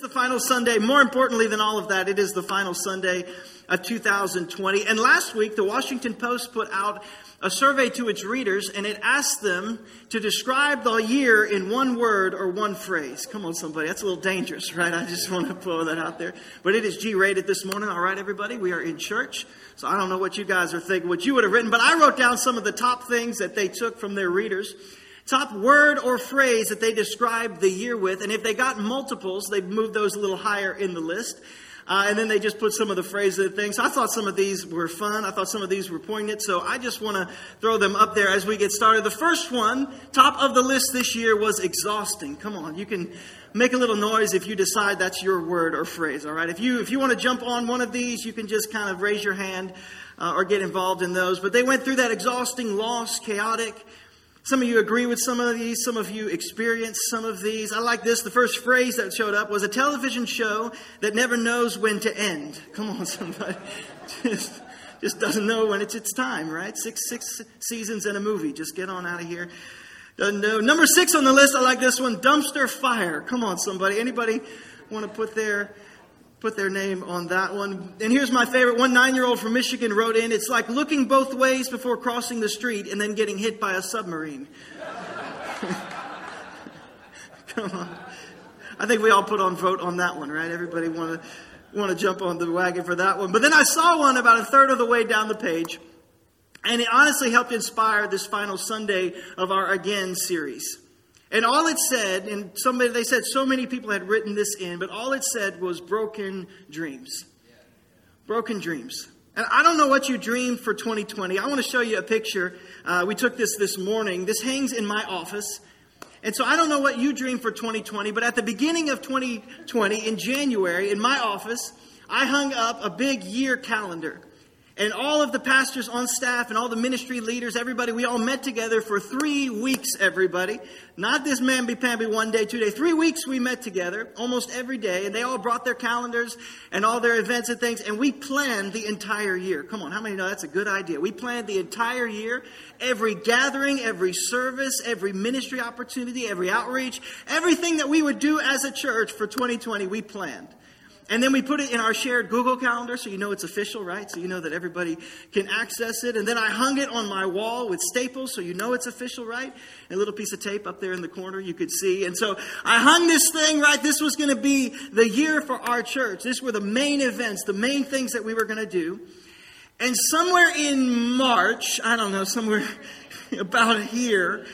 the final Sunday. More importantly than all of that, it is the final Sunday of 2020. And last week, the Washington Post put out a survey to its readers and it asked them to describe the year in one word or one phrase. Come on, somebody. That's a little dangerous, right? I just want to throw that out there. But it is G rated this morning. All right, everybody. We are in church. So I don't know what you guys are thinking, what you would have written, but I wrote down some of the top things that they took from their readers top word or phrase that they described the year with. And if they got multiples, they moved those a little higher in the list. Uh, and then they just put some of the phrases and things. I thought some of these were fun. I thought some of these were poignant. So I just want to throw them up there as we get started. The first one, top of the list this year, was exhausting. Come on, you can make a little noise if you decide that's your word or phrase. All right. If you if you want to jump on one of these, you can just kind of raise your hand uh, or get involved in those. But they went through that exhausting, lost, chaotic. Some of you agree with some of these, some of you experience some of these. I like this. The first phrase that showed up was a television show that never knows when to end. Come on, somebody. Just, just doesn't know when it's its time, right? Six, six seasons in a movie. Just get on out of here. Doesn't know. Number six on the list, I like this one dumpster fire. Come on, somebody. Anybody want to put their put their name on that one. And here's my favorite. One nine year old from Michigan wrote in It's like looking both ways before crossing the street and then getting hit by a submarine. Come on. I think we all put on vote on that one, right? Everybody want to want to jump on the wagon for that one. But then I saw one about a third of the way down the page, and it honestly helped inspire this final Sunday of our Again series. And all it said, and somebody they said so many people had written this in, but all it said was broken dreams. Broken dreams. And I don't know what you dreamed for 2020. I want to show you a picture. Uh, we took this this morning. This hangs in my office. And so I don't know what you dreamed for 2020, but at the beginning of 2020, in January, in my office, I hung up a big year calendar. And all of the pastors on staff and all the ministry leaders, everybody, we all met together for three weeks, everybody. Not this mamby-pamby one day, two day. Three weeks we met together almost every day. And they all brought their calendars and all their events and things. And we planned the entire year. Come on, how many know that's a good idea? We planned the entire year. Every gathering, every service, every ministry opportunity, every outreach, everything that we would do as a church for 2020, we planned. And then we put it in our shared Google Calendar so you know it's official, right? So you know that everybody can access it. And then I hung it on my wall with staples so you know it's official, right? a little piece of tape up there in the corner you could see. And so I hung this thing, right? This was going to be the year for our church. These were the main events, the main things that we were going to do. And somewhere in March, I don't know, somewhere about here,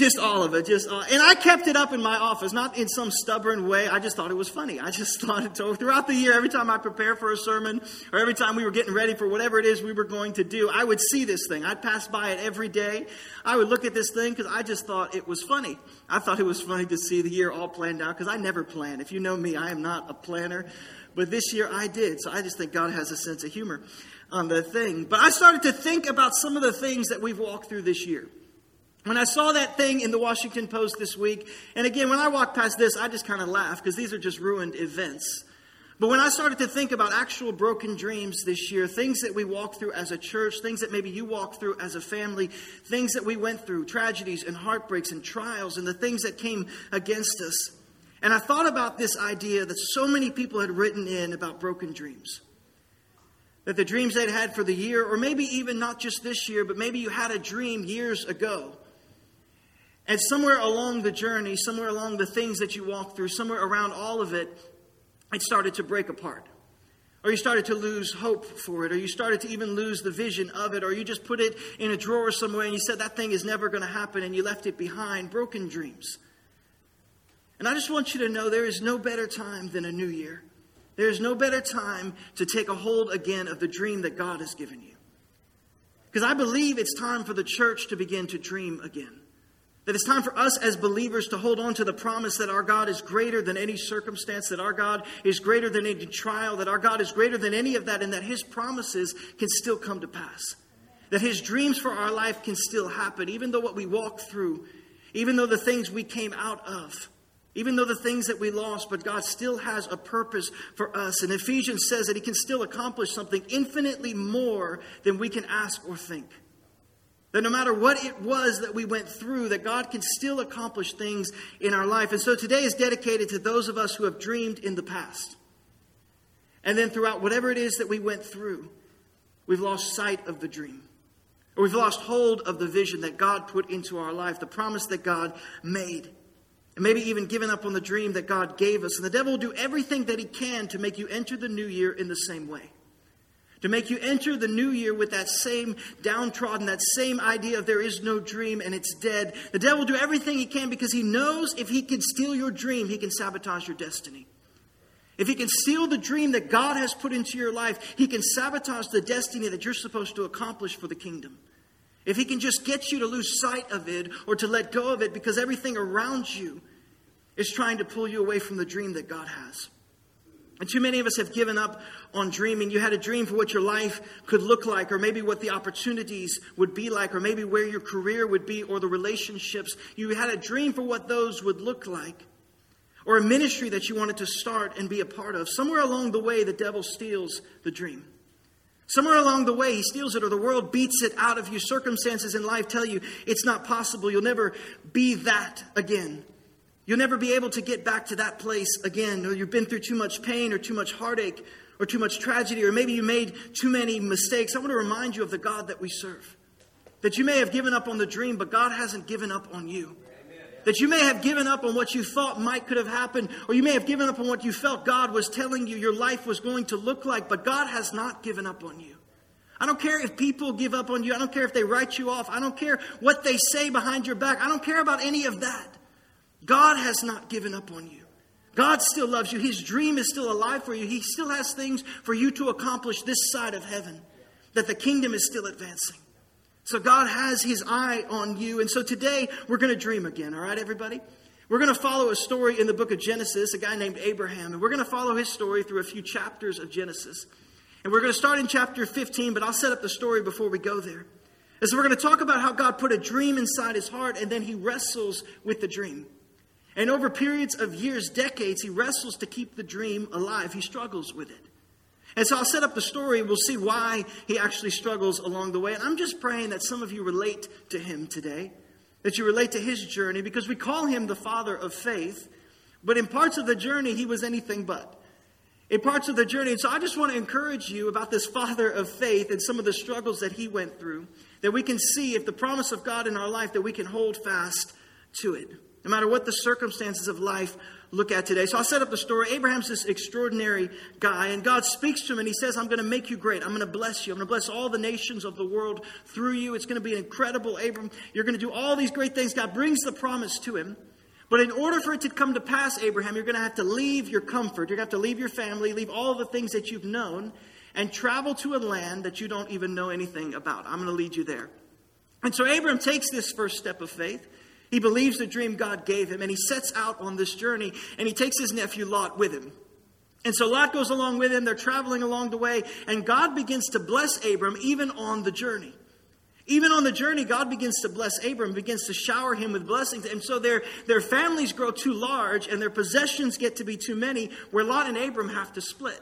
just all of it, just all, and I kept it up in my office, not in some stubborn way. I just thought it was funny. I just thought it. Throughout the year, every time I prepare for a sermon, or every time we were getting ready for whatever it is we were going to do, I would see this thing. I'd pass by it every day. I would look at this thing because I just thought it was funny. I thought it was funny to see the year all planned out because I never plan. If you know me, I am not a planner, but this year I did. So I just think God has a sense of humor on the thing. But I started to think about some of the things that we've walked through this year. When I saw that thing in the Washington Post this week, and again, when I walked past this, I just kind of laughed because these are just ruined events. But when I started to think about actual broken dreams this year, things that we walked through as a church, things that maybe you walked through as a family, things that we went through, tragedies and heartbreaks and trials, and the things that came against us. And I thought about this idea that so many people had written in about broken dreams. That the dreams they'd had for the year, or maybe even not just this year, but maybe you had a dream years ago and somewhere along the journey, somewhere along the things that you walk through, somewhere around all of it, it started to break apart. Or you started to lose hope for it, or you started to even lose the vision of it, or you just put it in a drawer somewhere and you said that thing is never going to happen and you left it behind. Broken dreams. And I just want you to know there is no better time than a new year. There is no better time to take a hold again of the dream that God has given you. Because I believe it's time for the church to begin to dream again. That it's time for us as believers to hold on to the promise that our God is greater than any circumstance, that our God is greater than any trial, that our God is greater than any of that, and that His promises can still come to pass. That His dreams for our life can still happen, even though what we walk through, even though the things we came out of, even though the things that we lost, but God still has a purpose for us. And Ephesians says that He can still accomplish something infinitely more than we can ask or think. That no matter what it was that we went through, that God can still accomplish things in our life. And so today is dedicated to those of us who have dreamed in the past. And then throughout whatever it is that we went through, we've lost sight of the dream. Or we've lost hold of the vision that God put into our life, the promise that God made. And maybe even given up on the dream that God gave us. And the devil will do everything that he can to make you enter the new year in the same way to make you enter the new year with that same downtrodden, that same idea of there is no dream and it's dead. The devil will do everything he can because he knows if he can steal your dream, he can sabotage your destiny. If he can steal the dream that God has put into your life, he can sabotage the destiny that you're supposed to accomplish for the kingdom. If he can just get you to lose sight of it or to let go of it because everything around you is trying to pull you away from the dream that God has. And too many of us have given up on dreaming. You had a dream for what your life could look like, or maybe what the opportunities would be like, or maybe where your career would be, or the relationships. You had a dream for what those would look like, or a ministry that you wanted to start and be a part of. Somewhere along the way, the devil steals the dream. Somewhere along the way, he steals it, or the world beats it out of you. Circumstances in life tell you it's not possible. You'll never be that again. You'll never be able to get back to that place again, or you've been through too much pain, or too much heartache, or too much tragedy, or maybe you made too many mistakes. I want to remind you of the God that we serve. That you may have given up on the dream, but God hasn't given up on you. That you may have given up on what you thought might could have happened, or you may have given up on what you felt God was telling you your life was going to look like, but God has not given up on you. I don't care if people give up on you. I don't care if they write you off. I don't care what they say behind your back. I don't care about any of that. God has not given up on you. God still loves you. His dream is still alive for you. He still has things for you to accomplish this side of heaven, that the kingdom is still advancing. So God has his eye on you. And so today we're going to dream again, all right, everybody? We're going to follow a story in the book of Genesis, a guy named Abraham, and we're going to follow his story through a few chapters of Genesis. And we're going to start in chapter 15, but I'll set up the story before we go there. And so we're going to talk about how God put a dream inside his heart, and then he wrestles with the dream. And over periods of years, decades, he wrestles to keep the dream alive. He struggles with it. And so I'll set up the story. We'll see why he actually struggles along the way. And I'm just praying that some of you relate to him today, that you relate to his journey, because we call him the father of faith. But in parts of the journey, he was anything but. In parts of the journey. And so I just want to encourage you about this father of faith and some of the struggles that he went through, that we can see if the promise of God in our life, that we can hold fast to it no matter what the circumstances of life look at today. So I'll set up the story. Abraham's this extraordinary guy, and God speaks to him and he says, I'm going to make you great. I'm going to bless you. I'm going to bless all the nations of the world through you. It's going to be an incredible, Abram. You're going to do all these great things. God brings the promise to him. But in order for it to come to pass, Abraham, you're going to have to leave your comfort. You're going to have to leave your family, leave all the things that you've known, and travel to a land that you don't even know anything about. I'm going to lead you there. And so Abram takes this first step of faith. He believes the dream God gave him, and he sets out on this journey, and he takes his nephew Lot with him. And so Lot goes along with him. They're traveling along the way, and God begins to bless Abram even on the journey. Even on the journey, God begins to bless Abram, begins to shower him with blessings. And so their, their families grow too large and their possessions get to be too many, where Lot and Abram have to split.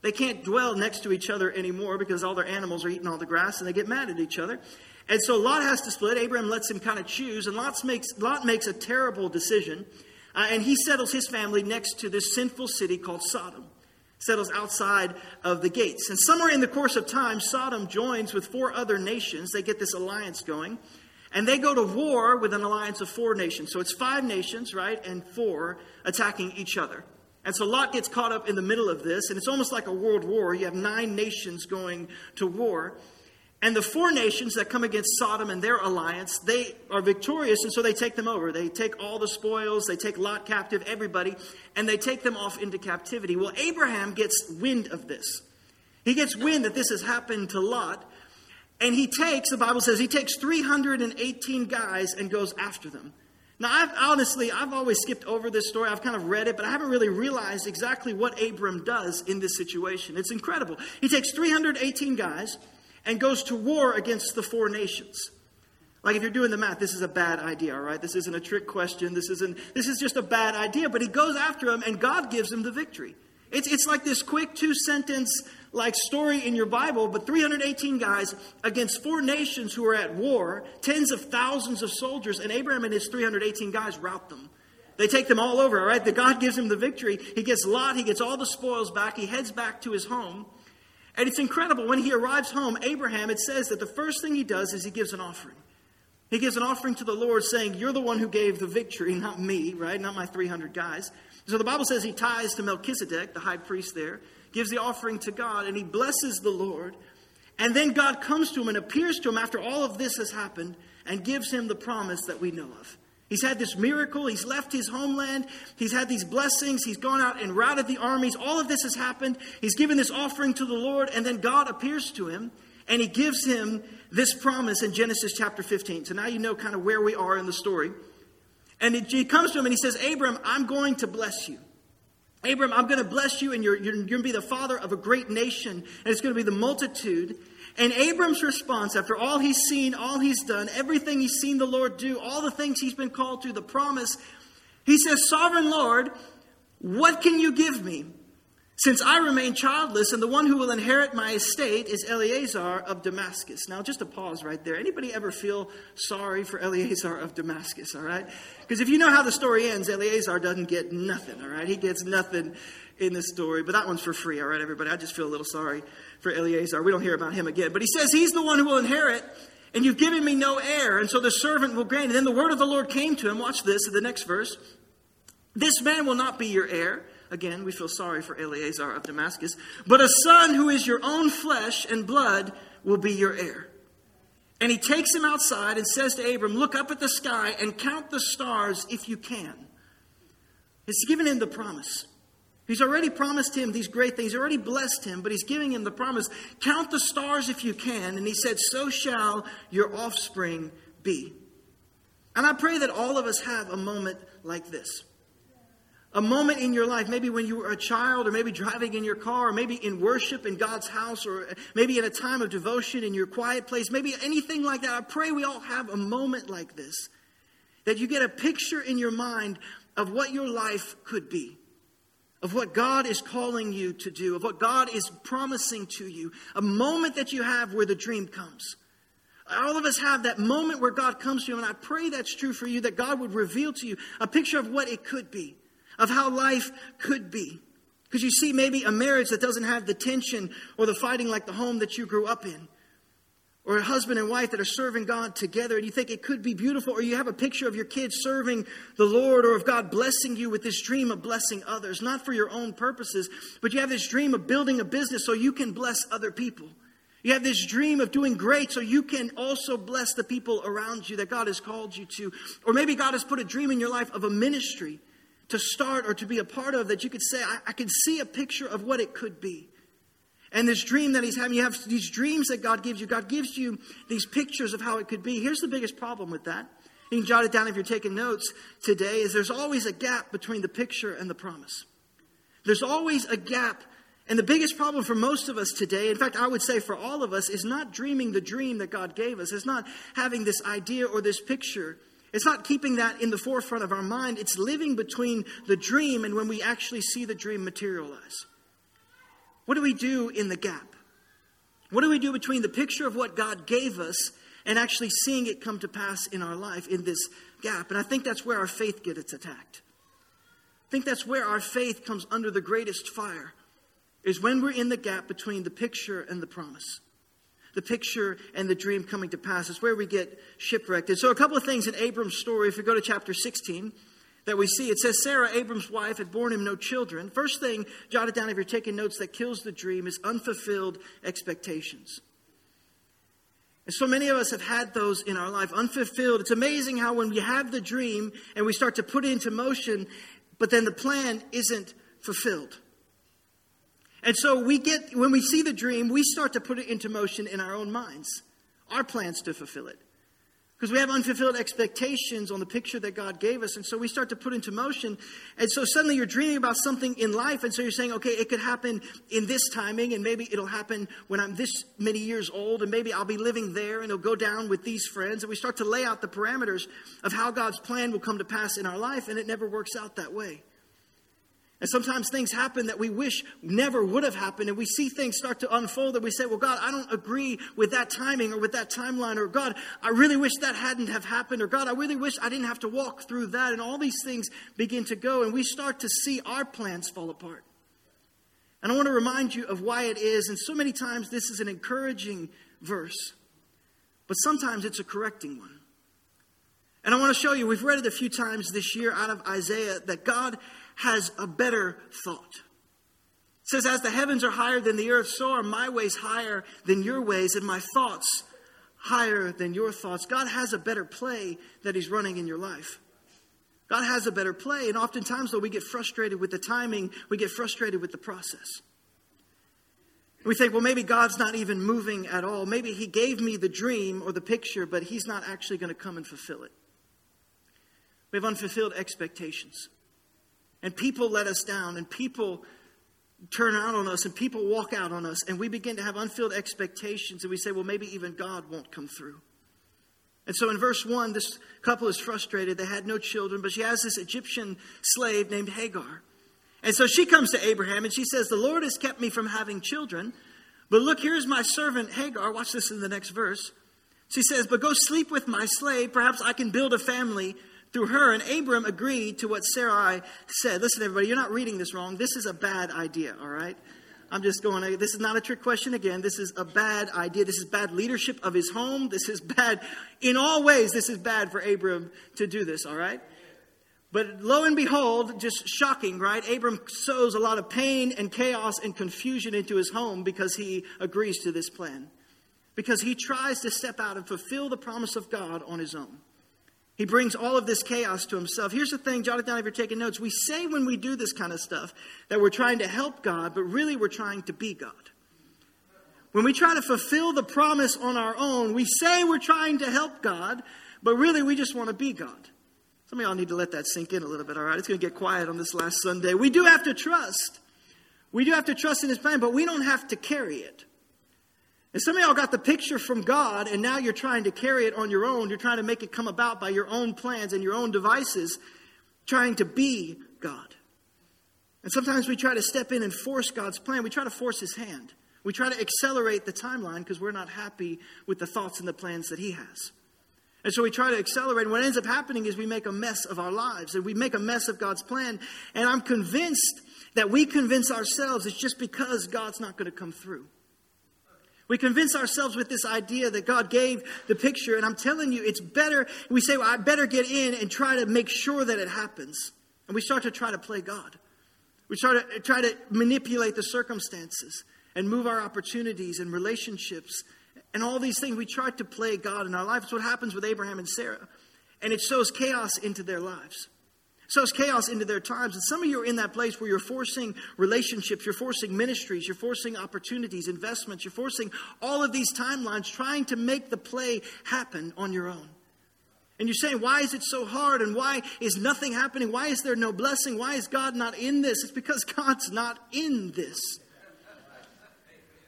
They can't dwell next to each other anymore because all their animals are eating all the grass and they get mad at each other. And so Lot has to split. Abraham lets him kind of choose, and Lot makes, Lot makes a terrible decision. Uh, and he settles his family next to this sinful city called Sodom. Settles outside of the gates. And somewhere in the course of time, Sodom joins with four other nations. They get this alliance going. And they go to war with an alliance of four nations. So it's five nations, right? And four attacking each other. And so Lot gets caught up in the middle of this. And it's almost like a world war. You have nine nations going to war. And the four nations that come against Sodom and their alliance, they are victorious, and so they take them over. They take all the spoils, they take Lot captive, everybody, and they take them off into captivity. Well, Abraham gets wind of this. He gets wind that this has happened to Lot, and he takes, the Bible says, he takes 318 guys and goes after them. Now, I've, honestly, I've always skipped over this story. I've kind of read it, but I haven't really realized exactly what Abram does in this situation. It's incredible. He takes 318 guys and goes to war against the four nations. Like if you're doing the math, this is a bad idea, all right? This isn't a trick question. This isn't this is just a bad idea, but he goes after them and God gives him the victory. It's, it's like this quick two sentence like story in your Bible, but 318 guys against four nations who are at war, tens of thousands of soldiers, and Abraham and his 318 guys rout them. They take them all over, all right? The God gives him the victory. He gets Lot, he gets all the spoils back, he heads back to his home. And it's incredible. When he arrives home, Abraham, it says that the first thing he does is he gives an offering. He gives an offering to the Lord saying, You're the one who gave the victory, not me, right? Not my 300 guys. So the Bible says he ties to Melchizedek, the high priest there, gives the offering to God, and he blesses the Lord. And then God comes to him and appears to him after all of this has happened and gives him the promise that we know of. He's had this miracle. He's left his homeland. He's had these blessings. He's gone out and routed the armies. All of this has happened. He's given this offering to the Lord, and then God appears to him and he gives him this promise in Genesis chapter 15. So now you know kind of where we are in the story. And he comes to him and he says, Abram, I'm going to bless you. Abram, I'm going to bless you, and you're, you're, you're going to be the father of a great nation, and it's going to be the multitude. And Abram's response, after all he's seen, all he's done, everything he's seen the Lord do, all the things he's been called to, the promise, he says, Sovereign Lord, what can you give me? Since I remain childless, and the one who will inherit my estate is Eliezer of Damascus. Now, just a pause right there. Anybody ever feel sorry for Eliezer of Damascus, all right? Because if you know how the story ends, Eliezer doesn't get nothing, all right? He gets nothing in the story, but that one's for free, all right, everybody? I just feel a little sorry for Eliezer. We don't hear about him again. But he says he's the one who will inherit, and you've given me no heir, and so the servant will grant. And then the word of the Lord came to him. Watch this in the next verse. This man will not be your heir Again, we feel sorry for Eliezer of Damascus. But a son who is your own flesh and blood will be your heir. And he takes him outside and says to Abram, Look up at the sky and count the stars if you can. He's given him the promise. He's already promised him these great things. Already blessed him, but he's giving him the promise. Count the stars if you can. And he said, So shall your offspring be. And I pray that all of us have a moment like this a moment in your life, maybe when you were a child, or maybe driving in your car, or maybe in worship in God's house, or maybe in a time of devotion in your quiet place, maybe anything like that. I pray we all have a moment like this, that you get a picture in your mind of what your life could be, of what God is calling you to do, of what God is promising to you, a moment that you have where the dream comes. All of us have that moment where God comes to you, and I pray that's true for you, that God would reveal to you a picture of what it could be of how life could be. Because you see, maybe a marriage that doesn't have the tension or the fighting like the home that you grew up in. Or a husband and wife that are serving God together, and you think it could be beautiful, or you have a picture of your kids serving the Lord, or of God blessing you with this dream of blessing others, not for your own purposes, but you have this dream of building a business so you can bless other people. You have this dream of doing great so you can also bless the people around you that God has called you to. Or maybe God has put a dream in your life of a ministry to start or to be a part of that you could say, I, I can see a picture of what it could be. And this dream that he's having, you have these dreams that God gives you. God gives you these pictures of how it could be. Here's the biggest problem with that. You can jot it down if you're taking notes today, is there's always a gap between the picture and the promise. There's always a gap. And the biggest problem for most of us today, in fact, I would say for all of us, is not dreaming the dream that God gave us. It's not having this idea or this picture. It's not keeping that in the forefront of our mind, it's living between the dream and when we actually see the dream materialize. What do we do in the gap? What do we do between the picture of what God gave us and actually seeing it come to pass in our life in this gap? And I think that's where our faith gets attacked. I think that's where our faith comes under the greatest fire, is when we're in the gap between the picture and the promise the picture and the dream coming to pass. It's where we get shipwrecked. And so, a couple of things in Abram's story, if we go to chapter 16, that we see. It says Sarah, Abram's wife, had borne him no children. First thing, jot it down if you're taking notes, that kills the dream is unfulfilled expectations. And so many of us have had those in our life, unfulfilled. It's amazing how when we have the dream and we start to put it into motion, but then the plan isn't fulfilled. And so we get, when we see the dream, we start to put it into motion in our own minds, our plans to fulfill it. Because we have unfulfilled expectations on the picture that God gave us. And so we start to put into motion. And so suddenly you're dreaming about something in life. And so you're saying, okay, it could happen in this timing. And maybe it'll happen when I'm this many years old. And maybe I'll be living there and it'll go down with these friends. And we start to lay out the parameters of how God's plan will come to pass in our life. And it never works out that way. And sometimes things happen that we wish never would have happened, and we see things start to unfold, and we say, Well, God, I don't agree with that timing or with that timeline, or God, I really wish that hadn't have happened, or God, I really wish I didn't have to walk through that. And all these things begin to go, and we start to see our plans fall apart. And I want to remind you of why it is, and so many times this is an encouraging verse, but sometimes it's a correcting one. And I want to show you, we've read it a few times this year out of Isaiah, that God has a better thought. It says, As the heavens are higher than the earth, so are my ways higher than your ways, and my thoughts higher than your thoughts. God has a better play that He's running in your life. God has a better play, and oftentimes, though, we get frustrated with the timing, we get frustrated with the process. We think, well, maybe God's not even moving at all. Maybe He gave me the dream or the picture, but He's not actually going to come and fulfill it. We have unfulfilled expectations. And people let us down, and people turn out on us, and people walk out on us, and we begin to have unfilled expectations, and we say, well, maybe even God won't come through. And so in verse 1, this couple is frustrated. They had no children, but she has this Egyptian slave named Hagar. And so she comes to Abraham and she says, The Lord has kept me from having children. But look, here's my servant Hagar. Watch this in the next verse. She says, But go sleep with my slave. Perhaps I can build a family through her. And Abram agreed to what Sarai said. Listen, everybody, you're not reading this wrong. This is a bad idea, all right? I'm just going, this is not a trick question again. This is a bad idea. This is bad leadership of his home. This is bad, in all ways, this is bad for Abram to do this, all right? But lo and behold, just shocking, right? Abram sows a lot of pain and chaos and confusion into his home because he agrees to this plan. Because he tries to step out and fulfill the promise of God on his own. He brings all of this chaos to himself. Here's the thing, jot it down if you're taking notes. We say when we do this kind of stuff that we're trying to help God, but really we're trying to be God. When we try to fulfill the promise on our own, we say we're trying to help God, but really we just want to be God. Some of y'all need to let that sink in a little bit, all right? It's going to get quiet on this last Sunday. We do have to trust. We do have to trust in His plan, but we don't have to carry it. And some of y'all got the picture from God, and now you're trying to carry it on your own. You're trying to make it come about by your own plans and your own devices, trying to be God. And sometimes we try to step in and force God's plan. We try to force His hand. We try to accelerate the timeline because we're not happy with the thoughts and the plans that He has. And so we try to accelerate. And what ends up happening is we make a mess of our lives and we make a mess of God's plan. And I'm convinced that we convince ourselves it's just because God's not going to come through. We convince ourselves with this idea that God gave the picture, and I'm telling you, it's better. We say, well, I better get in and try to make sure that it happens. And we start to try to play God. We start to uh, try to manipulate the circumstances and move our opportunities and relationships and all these things. We try to play God in our life. It's what happens with Abraham and Sarah. And it sows chaos into their lives sows chaos into their times. And some of you are in that place where you're forcing relationships, you're forcing ministries, you're forcing opportunities, investments, you're forcing all of these timelines, trying to make the play happen on your own. And you're saying, why is it so hard? And why is nothing happening? Why is there no blessing? Why is God not in this? It's because God's not in this.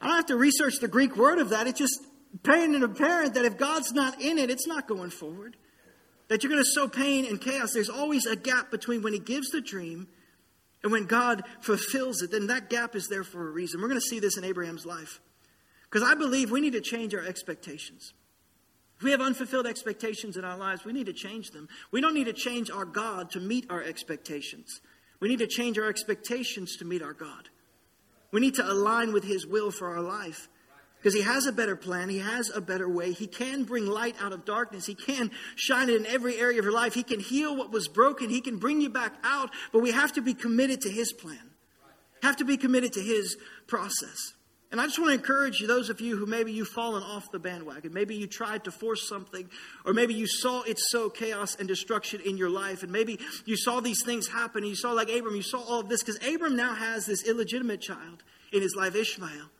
I don't have to research the Greek word of that. It's just plain and apparent that if God's not in it, it's not going forward that you're going to sow pain and chaos, there's always a gap between when He gives the dream and when God fulfills it. Then that gap is there for a reason. We're going to see this in Abraham's life. Because I believe we need to change our expectations. If we have unfulfilled expectations in our lives, we need to change them. We don't need to change our God to meet our expectations. We need to change our expectations to meet our God. We need to align with His will for our life. Because he has a better plan. He has a better way. He can bring light out of darkness. He can shine it in every area of your life. He can heal what was broken. He can bring you back out. But we have to be committed to his plan. Have to be committed to his process. And I just want to encourage you, those of you who maybe you've fallen off the bandwagon, maybe you tried to force something, or maybe you saw it sow chaos and destruction in your life, and maybe you saw these things happen, and you saw like Abram, you saw all of this, because Abram now has this illegitimate child in his life, Ishmael.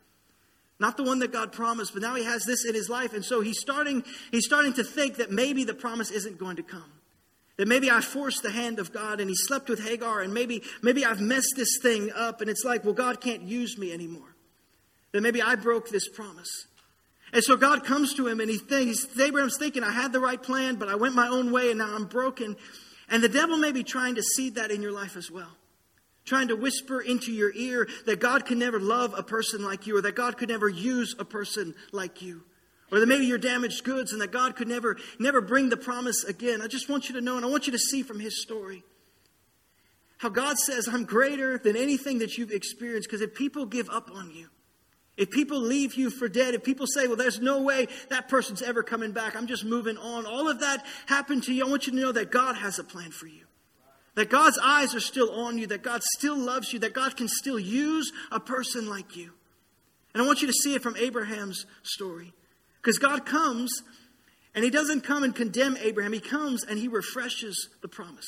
Not the one that God promised, but now he has this in his life. And so he's starting, he's starting to think that maybe the promise isn't going to come. That maybe I forced the hand of God and he slept with Hagar and maybe, maybe I've messed this thing up and it's like, well, God can't use me anymore. That maybe I broke this promise. And so God comes to him and he thinks, Abraham's thinking, I had the right plan, but I went my own way and now I'm broken. And the devil may be trying to seed that in your life as well trying to whisper into your ear that God can never love a person like you or that God could never use a person like you. Or that maybe you're damaged goods and that God could never, never bring the promise again. I just want you to know and I want you to see from his story how God says, I'm greater than anything that you've experienced. Because if people give up on you, if people leave you for dead, if people say, well, there's no way that person's ever coming back, I'm just moving on, all of that happened to you. I want you to know that God has a plan for you. That God's eyes are still on you, that God still loves you, that God can still use a person like you. And I want you to see it from Abraham's story. Because God comes and he doesn't come and condemn Abraham, he comes and he refreshes the promise.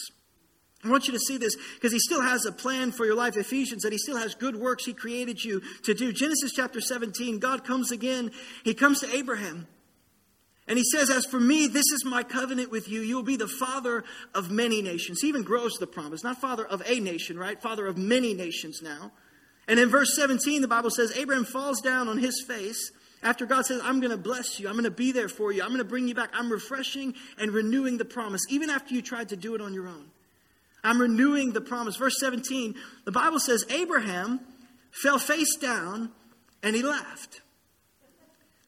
I want you to see this because he still has a plan for your life. Ephesians, that he still has good works he created you to do. Genesis chapter 17, God comes again. He comes to Abraham and he says, As for me, this is my covenant with you. You will be the father of many nations. He even grows the promise, not father of a nation, right? Father of many nations now. And in verse 17, the Bible says, Abraham falls down on his face after God says, I'm going to bless you, I'm going to be there for you, I'm going to bring you back. I'm refreshing and renewing the promise, even after you tried to do it on your own. I'm renewing the promise. Verse 17, the Bible says Abraham fell face down and he laughed.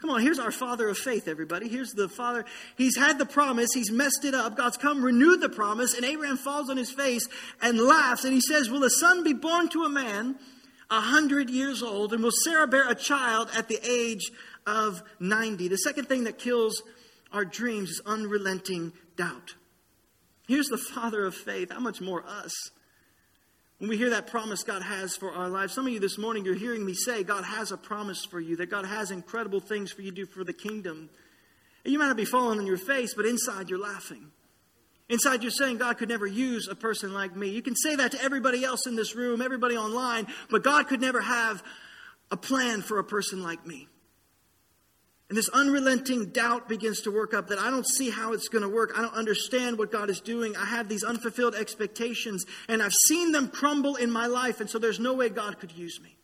Come on, here's our father of faith, everybody. Here's the father. He's had the promise, he's messed it up. God's come, renewed the promise, and Abraham falls on his face and laughs. And he says, Will a son be born to a man a hundred years old? And will Sarah bear a child at the age of 90? The second thing that kills our dreams is unrelenting doubt. Here's the father of faith. How much more us? When we hear that promise God has for our lives, some of you this morning, you're hearing me say God has a promise for you, that God has incredible things for you to do for the kingdom. And you might not be falling on your face, but inside you're laughing. Inside you're saying God could never use a person like me. You can say that to everybody else in this room, everybody online, but God could never have a plan for a person like me. And this unrelenting doubt begins to work up that I don't see how it's going to work. I don't understand what God is doing. I have these unfulfilled expectations, and I've seen them crumble in my life, and so there's no way God could use me.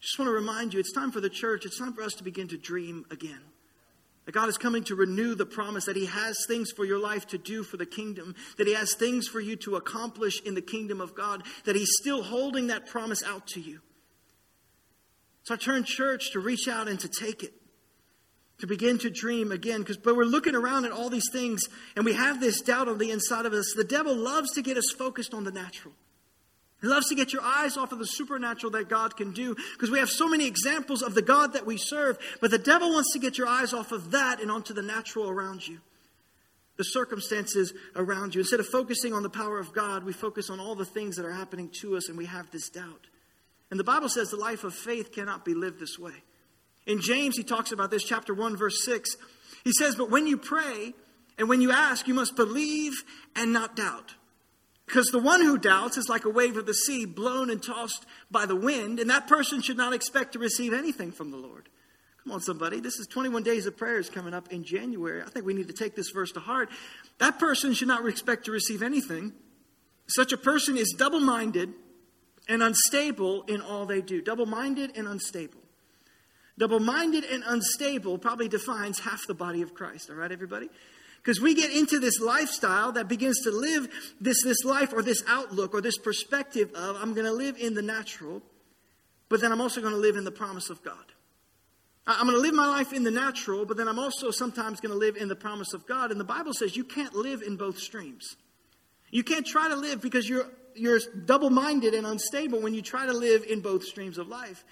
Just want to remind you, it's time for the church, it's time for us to begin to dream again. That God is coming to renew the promise that He has things for your life to do for the kingdom, that He has things for you to accomplish in the kingdom of God, that He's still holding that promise out to you. So I turn church to reach out and to take it, to begin to dream again. Because but we're looking around at all these things and we have this doubt on the inside of us. The devil loves to get us focused on the natural. He loves to get your eyes off of the supernatural that God can do because we have so many examples of the God that we serve, but the devil wants to get your eyes off of that and onto the natural around you, the circumstances around you. Instead of focusing on the power of God, we focus on all the things that are happening to us and we have this doubt. And the Bible says the life of faith cannot be lived this way. In James, he talks about this, chapter 1, verse 6. He says, But when you pray and when you ask, you must believe and not doubt. Because the one who doubts is like a wave of the sea blown and tossed by the wind, and that person should not expect to receive anything from the Lord. Come on, somebody. This is 21 days of prayers coming up in January. I think we need to take this verse to heart. That person should not expect to receive anything. Such a person is double minded and unstable in all they do. Double minded and unstable. Double minded and unstable probably defines half the body of Christ, all right, everybody? Because we get into this lifestyle that begins to live this, this life or this outlook or this perspective of I'm going to live in the natural, but then I'm also going to live in the promise of God. I'm going to live my life in the natural, but then I'm also sometimes going to live in the promise of God. And the Bible says you can't live in both streams. You can't try to live because you're you're double minded and unstable when you try to live in both streams of life.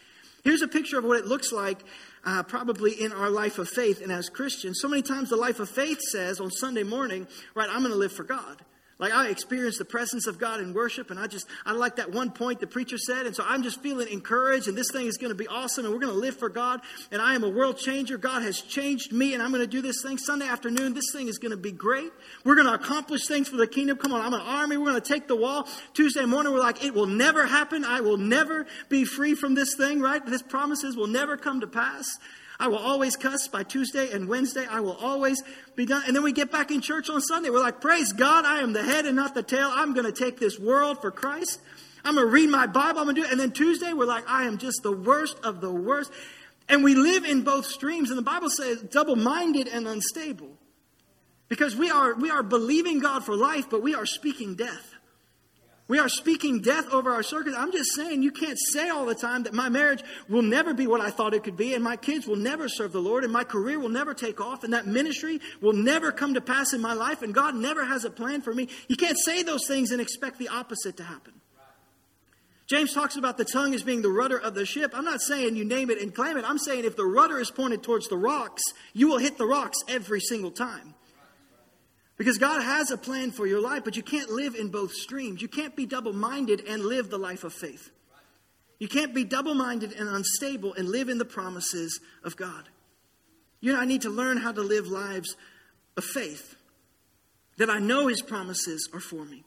Here's a picture of what it looks like, uh, probably in our life of faith and as Christians. So many times the life of faith says on Sunday morning, right, I'm going to live for God. Like I experienced the presence of God in worship, and I just I like that one point the preacher said, and so I'm just feeling encouraged, and this thing is going to be awesome, and we're going to live for God, and I am a world changer. God has changed me, and I'm going to do this thing Sunday afternoon. This thing is going to be great. We're going to accomplish things for the kingdom. Come on, I'm an army. We're going to take the wall. Tuesday morning, we're like, it will never happen. I will never be free from this thing. Right? This promises will never come to pass. I will always cuss by Tuesday and Wednesday. I will always be done. And then we get back in church on Sunday. We're like, praise God, I am the head and not the tail. I'm going to take this world for Christ. I'm going to read my Bible. I'm going to do it. And then Tuesday, we're like, I am just the worst of the worst. And we live in both streams. And the Bible says double minded and unstable. Because we are, we are believing God for life, but we are speaking death. We are speaking death over our circuit. I'm just saying you can't say all the time that my marriage will never be what I thought it could be, and my kids will never serve the Lord, and my career will never take off, and that ministry will never come to pass in my life, and God never has a plan for me. You can't say those things and expect the opposite to happen. James talks about the tongue as being the rudder of the ship. I'm not saying you name it and claim it. I'm saying if the rudder is pointed towards the rocks, you will hit the rocks every single time. Because God has a plan for your life, but you can't live in both streams. You can't be double minded and live the life of faith. You can't be double minded and unstable and live in the promises of God. You know, I need to learn how to live lives of faith, that I know His promises are for me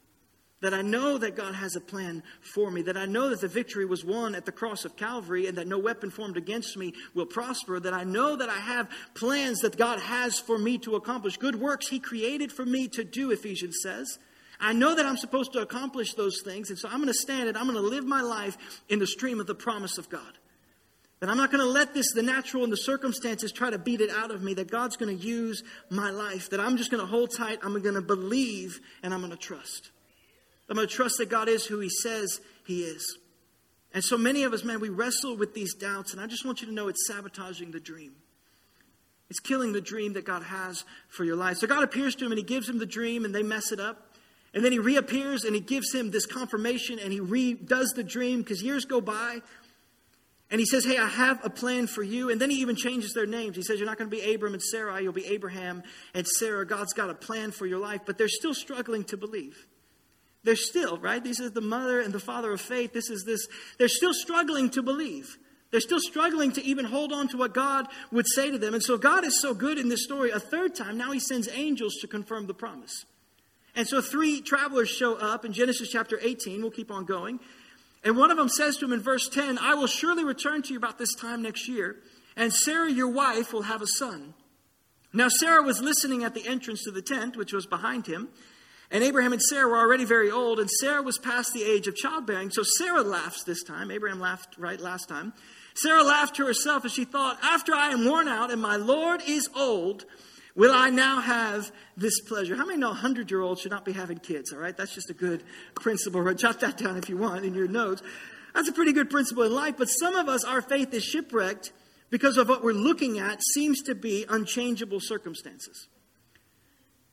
that I know that God has a plan for me, that I know that the victory was won at the cross of Calvary and that no weapon formed against me will prosper, that I know that I have plans that God has for me to accomplish, good works He created for me to do, Ephesians says. I know that I'm supposed to accomplish those things, and so I'm going to stand it. I'm going to live my life in the stream of the promise of God. That I'm not going to let this, the natural and the circumstances, try to beat it out of me. That God's going to use my life. That I'm just going to hold tight. I'm going to believe and I'm going to trust. I'm going to trust that God is who He says He is. And so many of us, man, we wrestle with these doubts, and I just want you to know it's sabotaging the dream. It's killing the dream that God has for your life. So God appears to him and he gives him the dream, and they mess it up. And then he reappears and he gives him this confirmation and he redoes the dream because years go by. And he says, Hey, I have a plan for you. And then he even changes their names. He says, You're not going to be Abram and Sarai, you'll be Abraham and Sarah. God's got a plan for your life, but they're still struggling to believe. They're still, right? This is the mother and the father of faith. This is this. They're still struggling to believe. They're still struggling to even hold on to what God would say to them. And so God is so good in this story. A third time, now he sends angels to confirm the promise. And so three travelers show up in Genesis chapter 18. We'll keep on going. And one of them says to him in verse 10, I will surely return to you about this time next year, and Sarah, your wife, will have a son. Now, Sarah was listening at the entrance to the tent, which was behind him. And Abraham and Sarah were already very old, and Sarah was past the age of childbearing. So Sarah laughs this time. Abraham laughed right last time. Sarah laughed to herself as she thought, After I am worn out and my Lord is old, will I now have this pleasure? How many know 100 year olds should not be having kids, all right? That's just a good principle. Jot that down if you want in your notes. That's a pretty good principle in life, but some of us, our faith is shipwrecked because of what we're looking at seems to be unchangeable circumstances.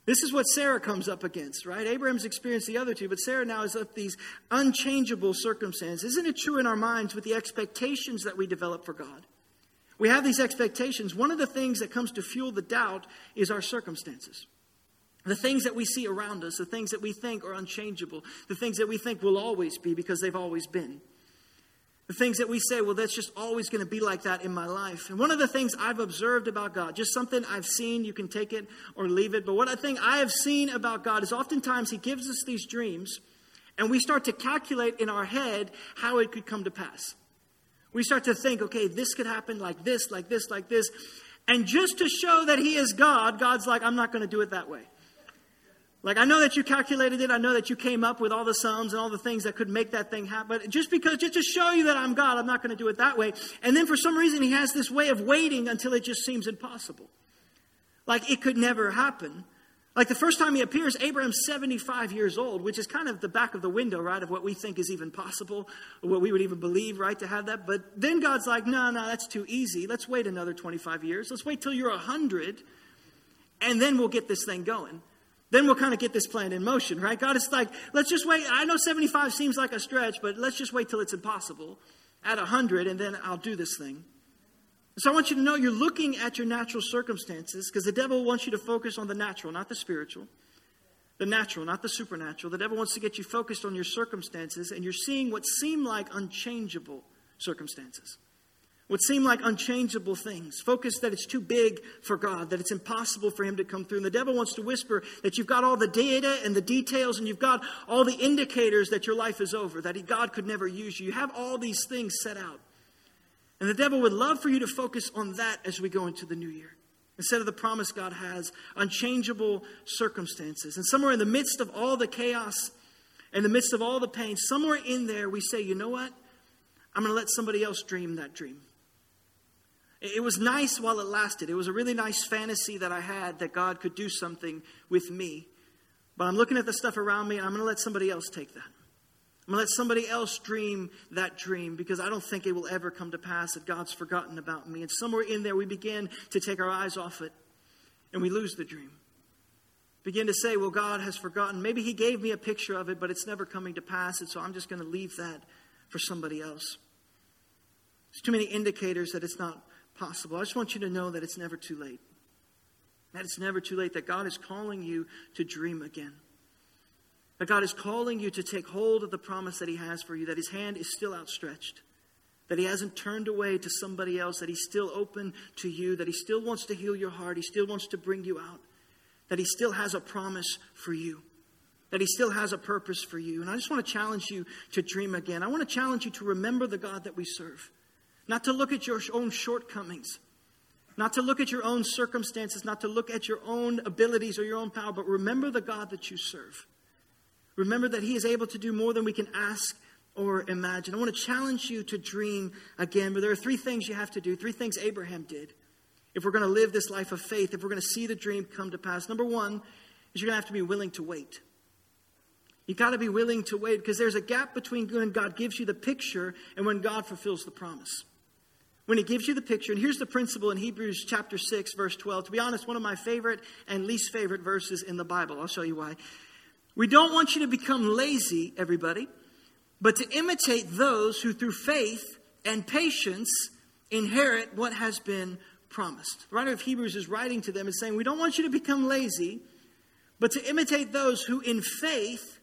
This is what Sarah comes up against, right? Abraham's experienced the other two, but Sarah now is up these unchangeable circumstances. Isn't it true in our minds with the expectations that we develop for God? We have these expectations. One of the things that comes to fuel the doubt is our circumstances. The things that we see around us, the things that we think are unchangeable, the things that we think will always be because they've always been. The things that we say, well, that's just always going to be like that in my life. And one of the things I've observed about God, just something I've seen, you can take it or leave it, but what I think I have seen about God is oftentimes He gives us these dreams, and we start to calculate in our head how it could come to pass. We start to think, okay, this could happen like this, like this, like this. And just to show that He is God, God's like, I'm not going to do it that way. Like, I know that you calculated it. I know that you came up with all the sums and all the things that could make that thing happen. But just because, just to show you that I'm God, I'm not going to do it that way. And then for some reason, he has this way of waiting until it just seems impossible. Like, it could never happen. Like, the first time he appears, Abraham's 75 years old, which is kind of the back of the window, right, of what we think is even possible, or what we would even believe, right, to have that. But then God's like, no, no, that's too easy. Let's wait another 25 years. Let's wait till you're 100, and then we'll get this thing going then we'll kind of get this plan in motion, right? God is like, let's just wait. I know 75 seems like a stretch, but let's just wait till it's impossible at 100, and then I'll do this thing. So I want you to know you're looking at your natural circumstances because the devil wants you to focus on the natural, not the spiritual. The natural, not the supernatural. The devil wants to get you focused on your circumstances, and you're seeing what seem like unchangeable circumstances what seem like unchangeable things. Focus that it's too big for God, that it's impossible for Him to come through. And the devil wants to whisper that you've got all the data and the details and you've got all the indicators that your life is over, that God could never use you. You have all these things set out. And the devil would love for you to focus on that as we go into the new year. Instead of the promise God has, unchangeable circumstances. And somewhere in the midst of all the chaos, in the midst of all the pain, somewhere in there we say, you know what? I'm going to let somebody else dream that dream. It was nice while it lasted. It was a really nice fantasy that I had that God could do something with me. But I'm looking at the stuff around me and I'm going to let somebody else take that. I'm going to let somebody else dream that dream because I don't think it will ever come to pass that God's forgotten about me. And somewhere in there, we begin to take our eyes off it and we lose the dream. Begin to say, well, God has forgotten. Maybe He gave me a picture of it, but it's never coming to pass. And so I'm just going to leave that for somebody else. There's too many indicators that it's not possible. I just want you to know that it's never too late. That it's never too late, that God is calling you to dream again. That God is calling you to take hold of the promise that He has for you, that His hand is still outstretched, that He hasn't turned away to somebody else, that He's still open to you, that He still wants to heal your heart, He still wants to bring you out, that He still has a promise for you, that He still has a purpose for you. And I just want to challenge you to dream again. I want to challenge you to remember the God that we serve, not to look at your own shortcomings. Not to look at your own circumstances, not to look at your own abilities or your own power, but remember the God that you serve. Remember that He is able to do more than we can ask or imagine. I want to challenge you to dream again, but there are three things you have to do, three things Abraham did. If we're going to live this life of faith, if we're going to see the dream come to pass, number one is you're going to have to be willing to wait. You've got to be willing to wait because there's a gap between when God gives you the picture and when God fulfills the promise. When He gives you the picture, and here's the principle in Hebrews chapter 6, verse 12. To be honest, one of my favorite and least favorite verses in the Bible. I'll show you why. We don't want you to become lazy, everybody, but to imitate those who through faith and patience inherit what has been promised. The writer of Hebrews is writing to them and saying, We don't want you to become lazy, but to imitate those who in faith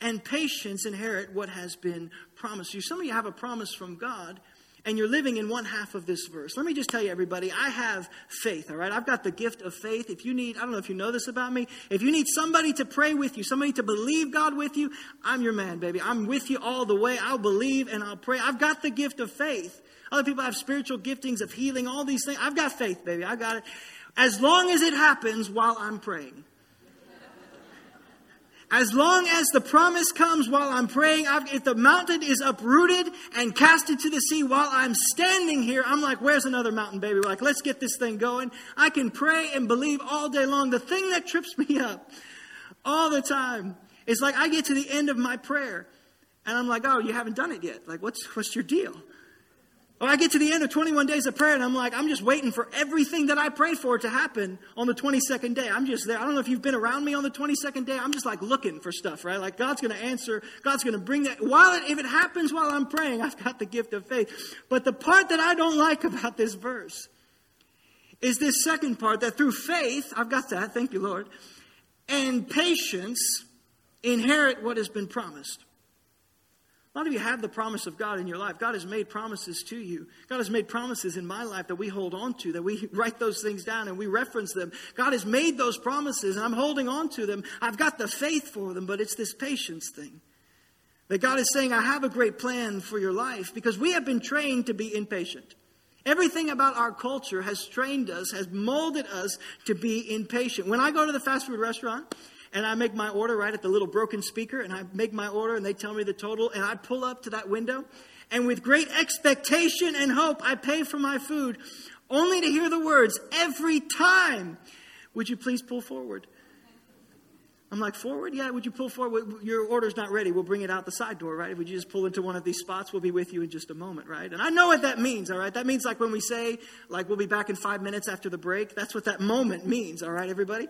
and patience inherit what has been promised you. Some of you have a promise from God, and you're living in one half of this verse. Let me just tell you, everybody, I have faith, all right? I've got the gift of faith. If you need, I don't know if you know this about me, if you need somebody to pray with you, somebody to believe God with you, I'm your man, baby. I'm with you all the way. I'll believe and I'll pray. I've got the gift of faith. Other people have spiritual giftings of healing, all these things. I've got faith, baby. I got it. As long as it happens while I'm praying. As long as the promise comes while I'm praying, I've, if the mountain is uprooted and cast into the sea while I'm standing here, I'm like, where's another mountain, baby? We're like, let's get this thing going. I can pray and believe all day long. The thing that trips me up all the time is like, I get to the end of my prayer and I'm like, oh, you haven't done it yet. Like, what's, what's your deal? I get to the end of 21 days of prayer and I'm like, I'm just waiting for everything that I prayed for to happen on the 22nd day. I'm just there. I don't know if you've been around me on the 22nd day. I'm just like looking for stuff, right? Like God's going to answer. God's going to bring that. While it, if it happens while I'm praying, I've got the gift of faith. But the part that I don't like about this verse is this second part that through faith, I've got that. Thank you, Lord. And patience inherit what has been promised. A lot of you have the promise of God in your life. God has made promises to you. God has made promises in my life that we hold on to, that we write those things down and we reference them. God has made those promises and I'm holding on to them. I've got the faith for them, but it's this patience thing. That God is saying, I have a great plan for your life because we have been trained to be impatient. Everything about our culture has trained us, has molded us to be impatient. When I go to the fast food restaurant, and I make my order right at the little broken speaker, and I make my order, and they tell me the total, and I pull up to that window, and with great expectation and hope, I pay for my food, only to hear the words every time, Would you please pull forward? I'm like, forward? Yeah, would you pull forward? Your order's not ready. We'll bring it out the side door, right? Would you just pull into one of these spots? We'll be with you in just a moment, right? And I know what that means, all right? That means like when we say, like, we'll be back in five minutes after the break. That's what that moment means, all right, everybody?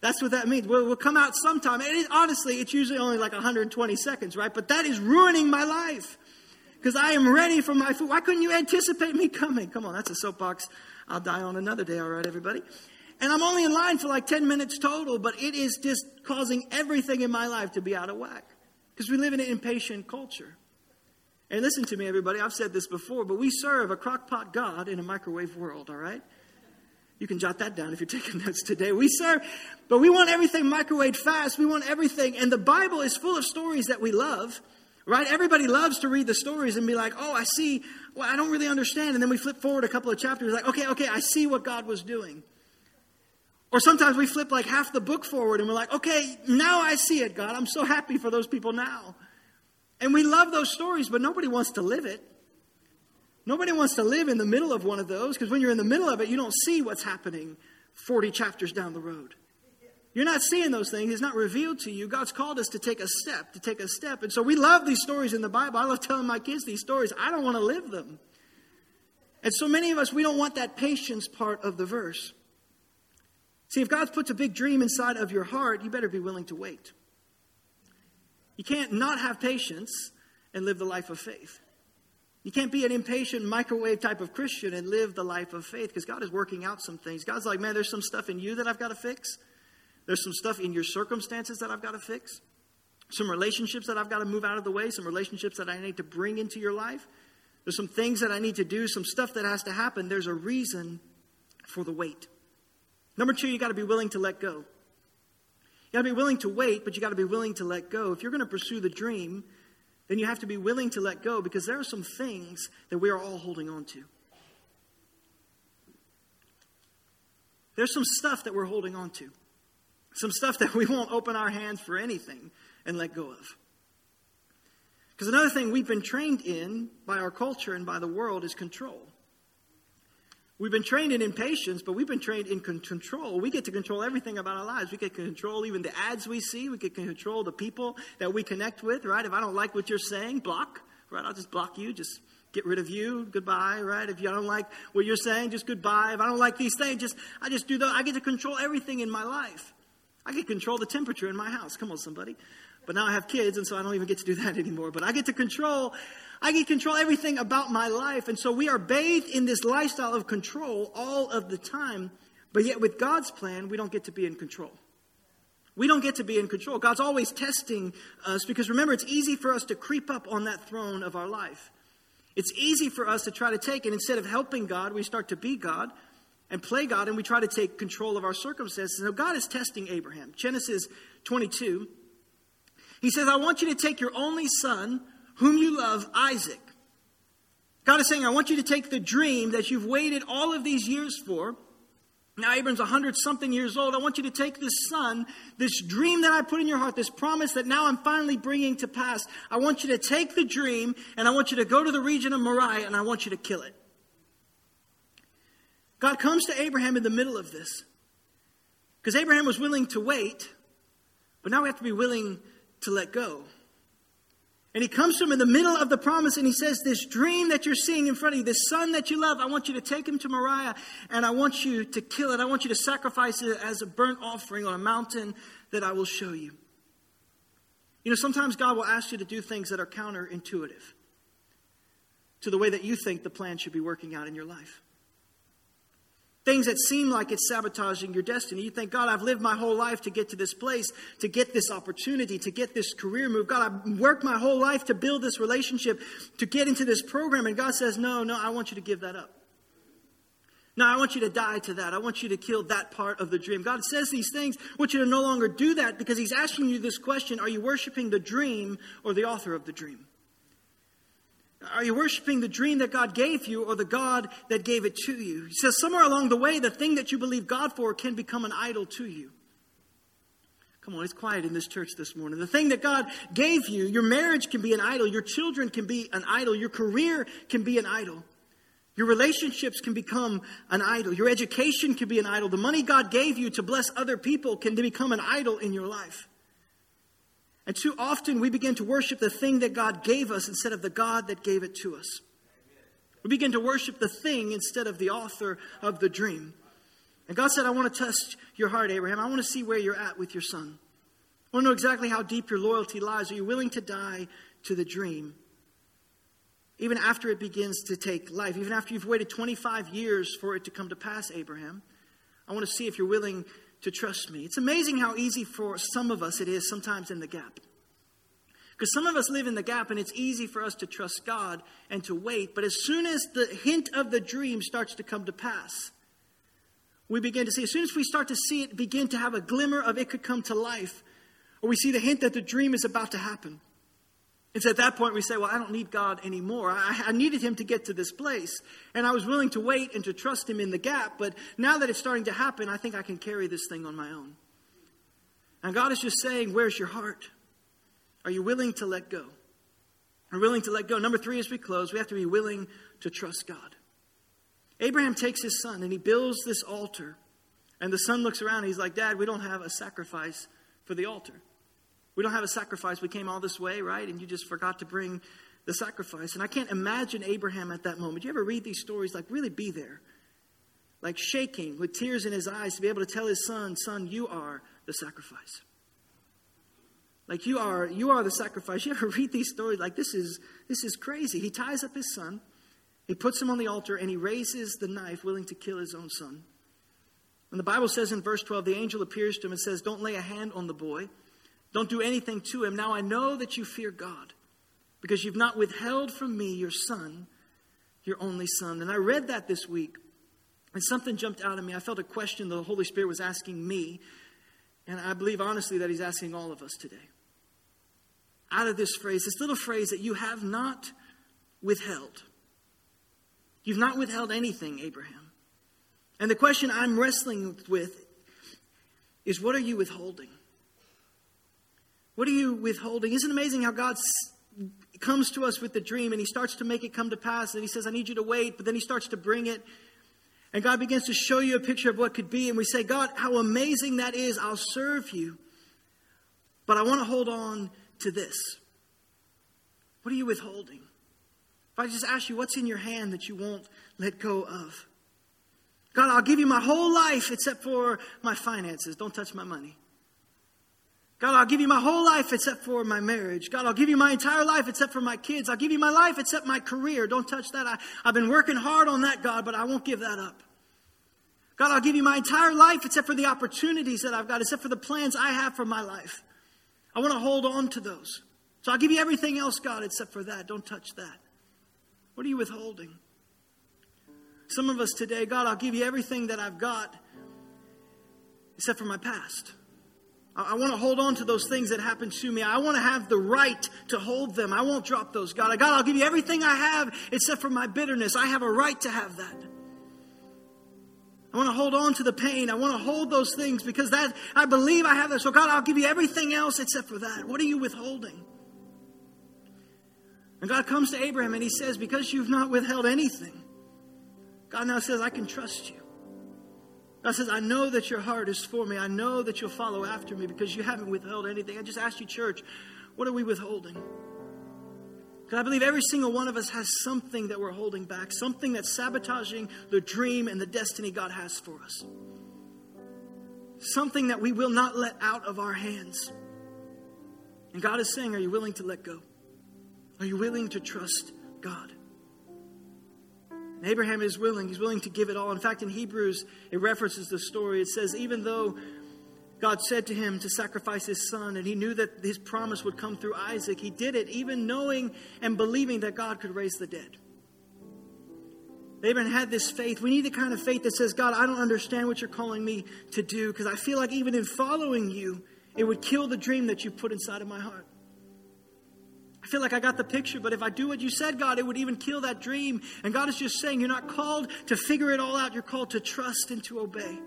That's what that means. We'll, we'll come out sometime. It, honestly, it's usually only like 120 seconds, right? But that is ruining my life because I am ready for my food. Why couldn't you anticipate me coming? Come on, that's a soapbox I'll die on another day, all right, everybody? And I'm only in line for like 10 minutes total, but it is just causing everything in my life to be out of whack because we live in an impatient culture. And listen to me, everybody, I've said this before, but we serve a crockpot God in a microwave world, all right? You can jot that down if you're taking notes today. We serve, but we want everything microwaved fast. We want everything. And the Bible is full of stories that we love, right? Everybody loves to read the stories and be like, oh, I see. Well, I don't really understand. And then we flip forward a couple of chapters, like, okay, okay, I see what God was doing. Or sometimes we flip like half the book forward and we're like, okay, now I see it, God. I'm so happy for those people now. And we love those stories, but nobody wants to live it. Nobody wants to live in the middle of one of those because when you're in the middle of it, you don't see what's happening 40 chapters down the road. You're not seeing those things. It's not revealed to you. God's called us to take a step, to take a step. And so we love these stories in the Bible. I love telling my kids these stories. I don't want to live them. And so many of us, we don't want that patience part of the verse. See, if God puts a big dream inside of your heart, you better be willing to wait. You can't not have patience and live the life of faith. You can't be an impatient microwave type of Christian and live the life of faith because God is working out some things. God's like, man, there's some stuff in you that I've got to fix. There's some stuff in your circumstances that I've got to fix. Some relationships that I've got to move out of the way. Some relationships that I need to bring into your life. There's some things that I need to do. Some stuff that has to happen. There's a reason for the wait. Number two, you got to be willing to let go. You got to be willing to wait, but you got to be willing to let go. If you're going to pursue the dream, then you have to be willing to let go because there are some things that we are all holding on to. There's some stuff that we're holding on to. Some stuff that we won't open our hands for anything and let go of. Because another thing we've been trained in by our culture and by the world is control. We've been trained in impatience, but we've been trained in control. We get to control everything about our lives. We get to control even the ads we see. We get to control the people that we connect with, right? If I don't like what you're saying, block, right? I'll just block you. Just get rid of you. Goodbye, right? If you don't like what you're saying, just goodbye. If I don't like these things, just I just do that. I get to control everything in my life. I get to control the temperature in my house. Come on, somebody. But now I have kids, and so I don't even get to do that anymore. But I get to control I can control everything about my life. And so we are bathed in this lifestyle of control all of the time. But yet, with God's plan, we don't get to be in control. We don't get to be in control. God's always testing us because remember, it's easy for us to creep up on that throne of our life. It's easy for us to try to take, and instead of helping God, we start to be God and play God, and we try to take control of our circumstances. So God is testing Abraham. Genesis 22. He says, I want you to take your only son whom you love, Isaac. God is saying, I want you to take the dream that you've waited all of these years for. Now, Abram's 100 something years old. I want you to take this son, this dream that I put in your heart, this promise that now I'm finally bringing to pass. I want you to take the dream and I want you to go to the region of Moriah and I want you to kill it. God comes to Abraham in the middle of this because Abraham was willing to wait, but now we have to be willing to let go. And he comes to him in the middle of the promise and he says, This dream that you're seeing in front of you, this son that you love, I want you to take him to Moriah and I want you to kill it. I want you to sacrifice it as a burnt offering on a mountain that I will show you. You know, sometimes God will ask you to do things that are counterintuitive to the way that you think the plan should be working out in your life things that seem like it's sabotaging your destiny. You think, God, I've lived my whole life to get to this place, to get this opportunity, to get this career move. God, I've worked my whole life to build this relationship, to get into this program. And God says, No, no, I want you to give that up. No, I want you to die to that. I want you to kill that part of the dream. God says these things. I want you to no longer do that because He's asking you this question Are you worshiping the dream or the author of the dream? Are you worshiping the dream that God gave you or the God that gave it to you? He says, somewhere along the way, the thing that you believe God for can become an idol to you. Come on, it's quiet in this church this morning. The thing that God gave you, your marriage can be an idol, your children can be an idol, your career can be an idol. Your relationships can become an idol. Your education can be an idol. The money God gave you to bless other people can become an idol in your life. And too often we begin to worship the thing that God gave us instead of the God that gave it to us. We begin to worship the thing instead of the author of the dream. And God said, I want to test your heart, Abraham. I want to see where you're at with your son. I want to know exactly how deep your loyalty lies. Are you willing to die to the dream? Even after it begins to take life, even after you've waited 25 years for it to come to pass, Abraham, I want to see if you're willing to trust me. It's amazing how easy for some of us it is sometimes in the gap. Because some of us live in the gap and it's easy for us to trust God and to wait. But as soon as the hint of the dream starts to come to pass, we begin to see, as soon as we start to see it begin to have a glimmer of it could come to life, or we see the hint that the dream is about to happen, it's at that point we say, Well, I don't need God anymore. I, I, needed Him to get to this place. And I was willing to wait and to trust Him in the gap. But now that it's starting to happen, I think I can carry this thing on my own. And God is just saying, Where's your heart? Are you willing to let go? Are willing to let go? Number three, as we close, we have to be willing to trust God. Abraham takes his son and he builds this altar And the son looks around and he's like, Dad, we don't have a sacrifice for the altar. We don't have a sacrifice. We came all this way, right? And you just forgot to bring the sacrifice. And I can't imagine Abraham at that moment. You ever read these stories? Like, really be there. Like shaking with tears in his eyes to be able to tell his son, Son, you are the sacrifice. Like you are, you are the sacrifice. You ever read these stories? Like this is this is crazy. He ties up his son, he puts him on the altar, and he raises the knife, willing to kill his own son. When the Bible says in verse 12, the angel appears to him and says, Don't lay a hand on the boy. Don't do anything to him. Now I know that you fear God, because you've not withheld from me your son, your only son. And I read that this week, and something jumped out at me. I felt a question the Holy Spirit was asking me, and I believe honestly that He's asking all of us today. Out of this phrase, this little phrase that you have not withheld. You've not withheld anything, Abraham. And the question I'm wrestling with is what are you withholding? What are you withholding? Isn't it amazing how God comes to us with the dream and he starts to make it come to pass and he says, I need you to wait, but then he starts to bring it. And God begins to show you a picture of what could be. And we say, God, how amazing that is. I'll serve you. But I want to hold on to this. What are you withholding? If I just ask you, what's in your hand that you won't let go of? God, I'll give you my whole life except for my finances. Don't touch my money. God, I'll give you my whole life except for my marriage. God, I'll give you my entire life except for my kids. I'll give you my life except my career. Don't touch that. I, I've been working hard on that, God, but I won't give that up. God, I'll give you my entire life except for the opportunities that I've got, except for the plans I have for my life. I want to hold on to those. So I'll give you everything else, God, except for that. Don't touch that. What are you withholding? Some of us today, God, I'll give you everything that I've got except for my past. I want to hold on to those things that happened to me. I want to have the right to hold them. I won't drop those. God, God, I'll give you everything I have except for my bitterness. I have a right to have that. I want to hold on to the pain. I want to hold those things because that I believe I have that. So God, I'll give you everything else except for that. What are you withholding? And God comes to Abraham and he says, Because you've not withheld anything, God now says, I can trust you. God says, I know that your heart is for me. I know that you'll follow after me because you haven't withheld anything. I just ask you, church, what are we withholding? Because I believe every single one of us has something that we're holding back, something that's sabotaging the dream and the destiny God has for us. Something that we will not let out of our hands. And God is saying, Are you willing to let go? Are you willing to trust God? And Abraham is willing. He's willing to give it all. In fact, in Hebrews, it references the story. It says, even though God said to him to sacrifice his son, and he knew that his promise would come through Isaac, he did it, even knowing and believing that God could raise the dead. Abraham had this faith. We need the kind of faith that says, God, I don't understand what you're calling me to do because I feel like even in following you, it would kill the dream that you put inside of my heart. I feel like I got the picture, but if I do what you said, God, it would even kill that dream. And God is just saying, You're not called to figure it all out, you're called to trust and to obey.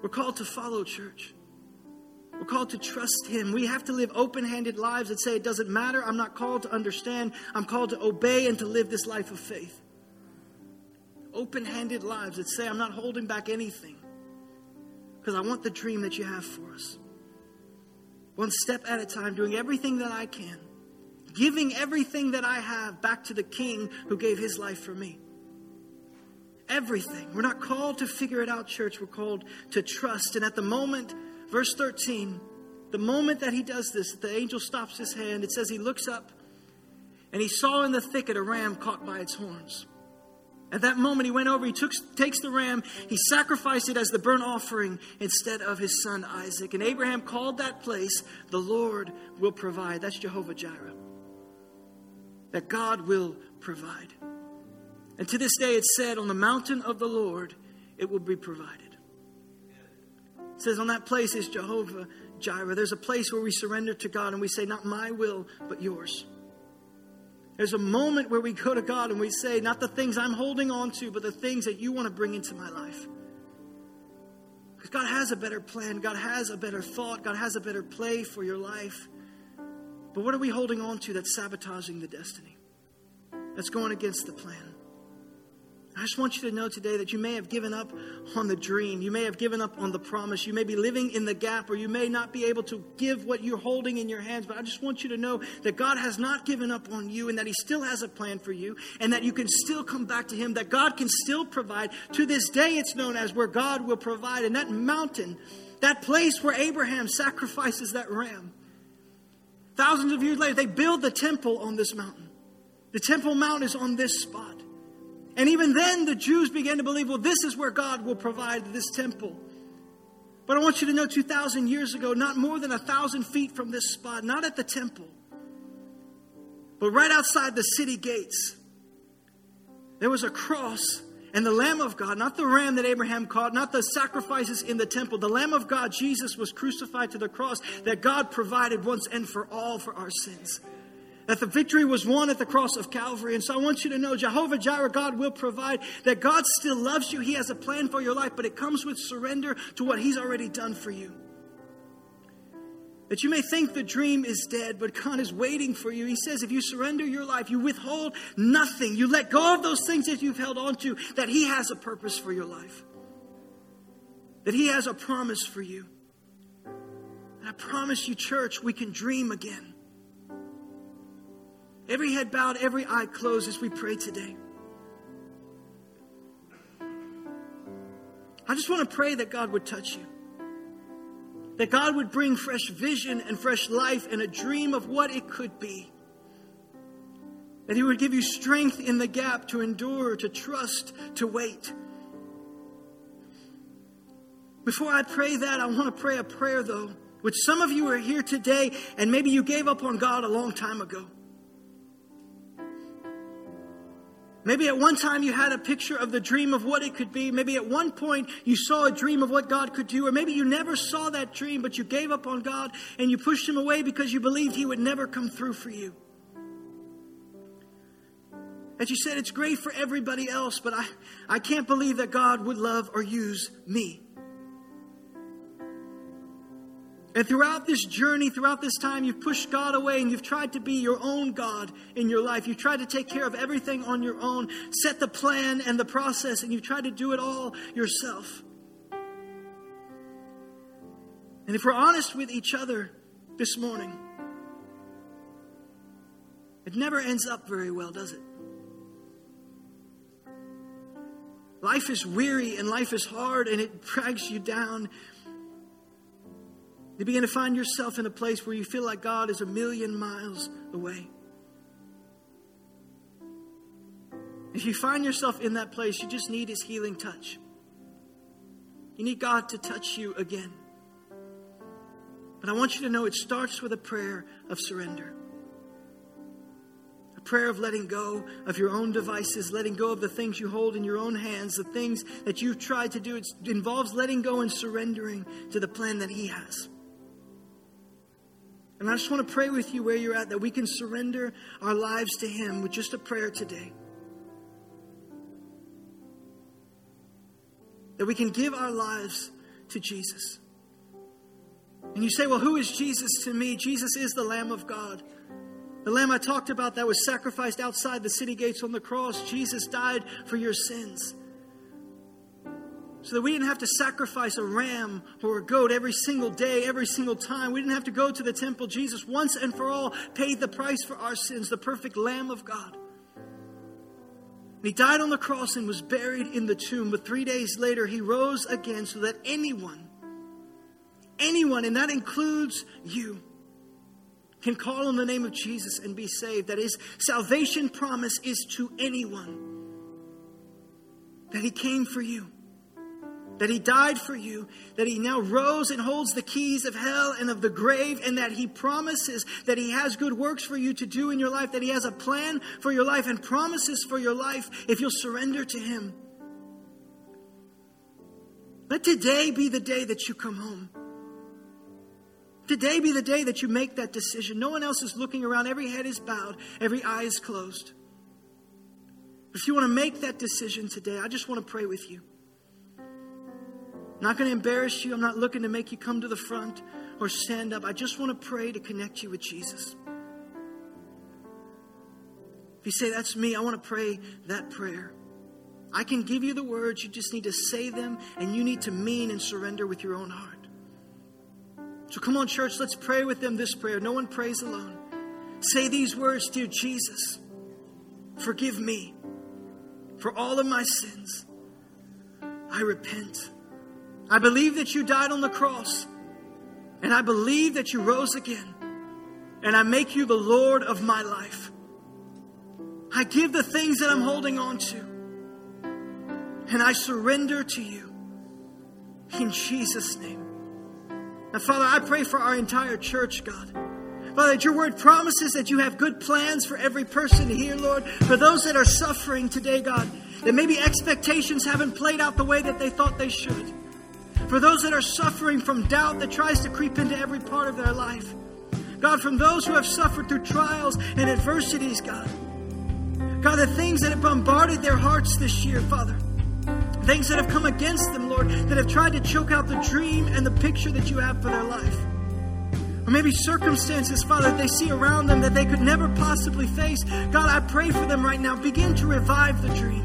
We're called to follow, church. We're called to trust Him. We have to live open handed lives that say, It doesn't matter. I'm not called to understand. I'm called to obey and to live this life of faith. Open handed lives that say, I'm not holding back anything because I want the dream that you have for us one step at a time, doing everything that I can, giving everything that I have back to the King who gave his life for me. Everything. We're not called to figure it out, church. We're called to trust. And at the moment, verse 13, the moment that he does this, the angel stops his hand. It says he looks up and he saw in the thicket a ram caught by its horns. At that moment, he went over, he took, takes the ram, he sacrificed it as the burnt offering instead of his son Isaac. And Abraham called that place, the Lord will provide. That's Jehovah Jireh. That God will provide. And to this day, it's said, on the mountain of the Lord, it will be provided. It says, on that place is Jehovah Jireh. There's a place where we surrender to God and we say, not my will, but yours. There's a moment where we go to God and we say, not the things I'm holding on to, but the things that you want to bring into my life. Because God has a better plan, God has a better thought, God has a better play for your life. But what are we holding on to that's sabotaging the destiny? That's going against the plan? I just want you to know today that you may have given up on the dream. You may have given up on the promise. You may be living in the gap, or you may not be able to give what you're holding in your hands. But I just want you to know that God has not given up on you and that He still has a plan for you and that you can still come back to Him, that God can still provide. To this day, it's known as where God will provide. And that mountain, that place where Abraham sacrifices that ram, thousands of years later, they build the temple on this mountain. The Temple Mount is on this spot. And even then, the Jews began to believe, well, this is where God will provide this temple. But I want you to know 2,000 years ago, not more than a thousand feet from this spot, not at the temple, but right outside the city gates, there was a cross and the Lamb of God, not the ram that Abraham caught, not the sacrifices in the temple, the Lamb of God, Jesus, was crucified to the cross that God provided once and for all for our sins that the victory was won at the cross of Calvary. And so I want you to know Jehovah Jireh, God will provide, that God still loves you. He has a plan for your life, but it comes with surrender to what He's already done for you. That you may think the dream is dead, but God is waiting for you. He says, if you surrender your life, you withhold nothing, you let go of those things that you've held on to, that He has a purpose for your life. That He has a promise for you. And I promise you, church, we can dream again. Every head bowed, every eye closed as we pray today. I just want to pray that God would touch you. That God would bring fresh vision and fresh life and a dream of what it could be. That He would give you strength in the gap to endure, to trust, to wait. Before I pray that, I want to pray a prayer, though, which some of you are here today and maybe you gave up on God a long time ago. Maybe at one time you had a picture of the dream of what it could be. Maybe at one point you saw a dream of what God could do. Or maybe you never saw that dream, but you gave up on God and you pushed him away because you believed he would never come through for you. As you said, it's great for everybody else, but I, I can't believe that God would love or use me. And throughout this journey, throughout this time, you've pushed God away and you've tried to be your own God in your life. You've tried to take care of everything on your own, set the plan and the process, and you've tried to do it all yourself. And if we're honest with each other this morning, it never ends up very well, does it? Life is weary and life is hard and it drags you down you begin to find yourself in a place where you feel like God is a million miles away. If you find yourself in that place, you just need His healing touch. You need God to touch you again. But I want you to know it starts with a prayer of surrender. A prayer of letting go of your own devices, letting go of the things you hold in your own hands, the things that you've tried to do. It involves letting go and surrendering to the plan that He has. And I just want to pray with you where you're at that we can surrender our lives to Him with just a prayer today. That we can give our lives to Jesus. And you say, well, who is Jesus to me? Jesus is the Lamb of God. The Lamb I talked about that was sacrificed outside the city gates on the cross. Jesus died for your sins so that we didn't have to sacrifice a ram or a goat every single day, every single time. We didn't have to go to the temple. Jesus, once and for all, paid the price for our sins, the perfect Lamb of God. And he died on the cross and was buried in the tomb. But three days later, he rose again so that anyone, anyone, and that includes you, can call on the name of Jesus and be saved. That his salvation promise is to anyone. That he came for you that he died for you, that he now rose and holds the keys of hell and of the grave, and that he promises that he has good works for you to do in your life, that he has a plan for your life and promises for your life if you'll surrender to him. Let today be the day that you come home. Today be the day that you make that decision. No one else is looking around. Every head is bowed, every eye is closed. If you want to make that decision today, I just want to pray with you. I'm not going to embarrass you. I'm not looking to make you come to the front or stand up. I just want to pray to connect you with Jesus. If you say, That's me, I want to pray that prayer. I can give you the words, you just need to say them, and you need to mean and surrender with your own heart. So come on, church, let's pray with them this prayer. No one prays alone. Say these words, dear Jesus, forgive me for all of my sins. I repent. I believe that you died on the cross, and I believe that you rose again, and I make you the Lord of my life. I give the things that I'm holding on to, and I surrender to you in Jesus' name. Now, Father, I pray for our entire church, God. Father, that your word promises that you have good plans for every person here, Lord. For those that are suffering today, God, that maybe expectations haven't played out the way that they thought they should. For those that are suffering from doubt that tries to creep into every part of their life. God, from those who have suffered through trials and adversities, God. God, the things that have bombarded their hearts this year, Father. Things that have come against them, Lord, that have tried to choke out the dream and the picture that you have for their life. Or maybe circumstances, Father, that they see around them that they could never possibly face. God, I pray for them right now. Begin to revive the dream.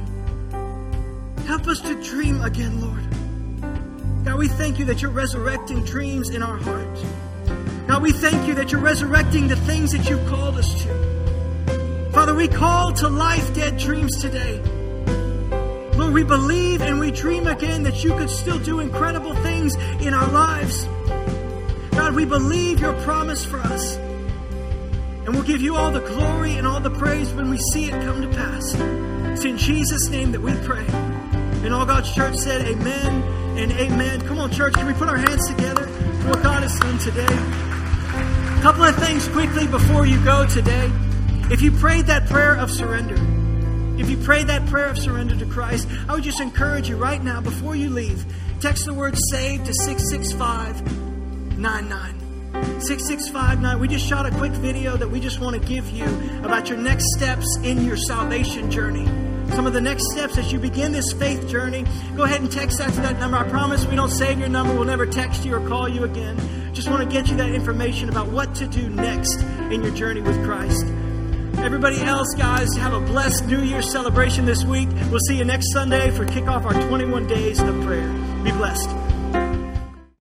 Help us to dream again, Lord. God, we thank you that you're resurrecting dreams in our hearts. God, we thank you that you're resurrecting the things that you've called us to. Father, we call to life dead dreams today. Lord, we believe and we dream again that you could still do incredible things in our lives. God, we believe your promise for us. And we'll give you all the glory and all the praise when we see it come to pass. It's in Jesus' name that we pray. And all God's church said, Amen and amen. Come on, church, can we put our hands together for what God has done today? A couple of things quickly before you go today. If you prayed that prayer of surrender, if you prayed that prayer of surrender to Christ, I would just encourage you right now, before you leave, text the word SAVE to 66599. 6659. We just shot a quick video that we just want to give you about your next steps in your salvation journey. Some of the next steps as you begin this faith journey. Go ahead and text that to that number. I promise we don't save your number. We'll never text you or call you again. Just want to get you that information about what to do next in your journey with Christ. Everybody else, guys, have a blessed New Year celebration this week. We'll see you next Sunday for kick off our 21 days of prayer. Be blessed.